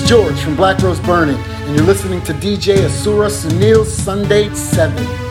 is George from Black Rose Burning, and you're listening to DJ Asura Sunil Sunday 7.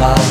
Look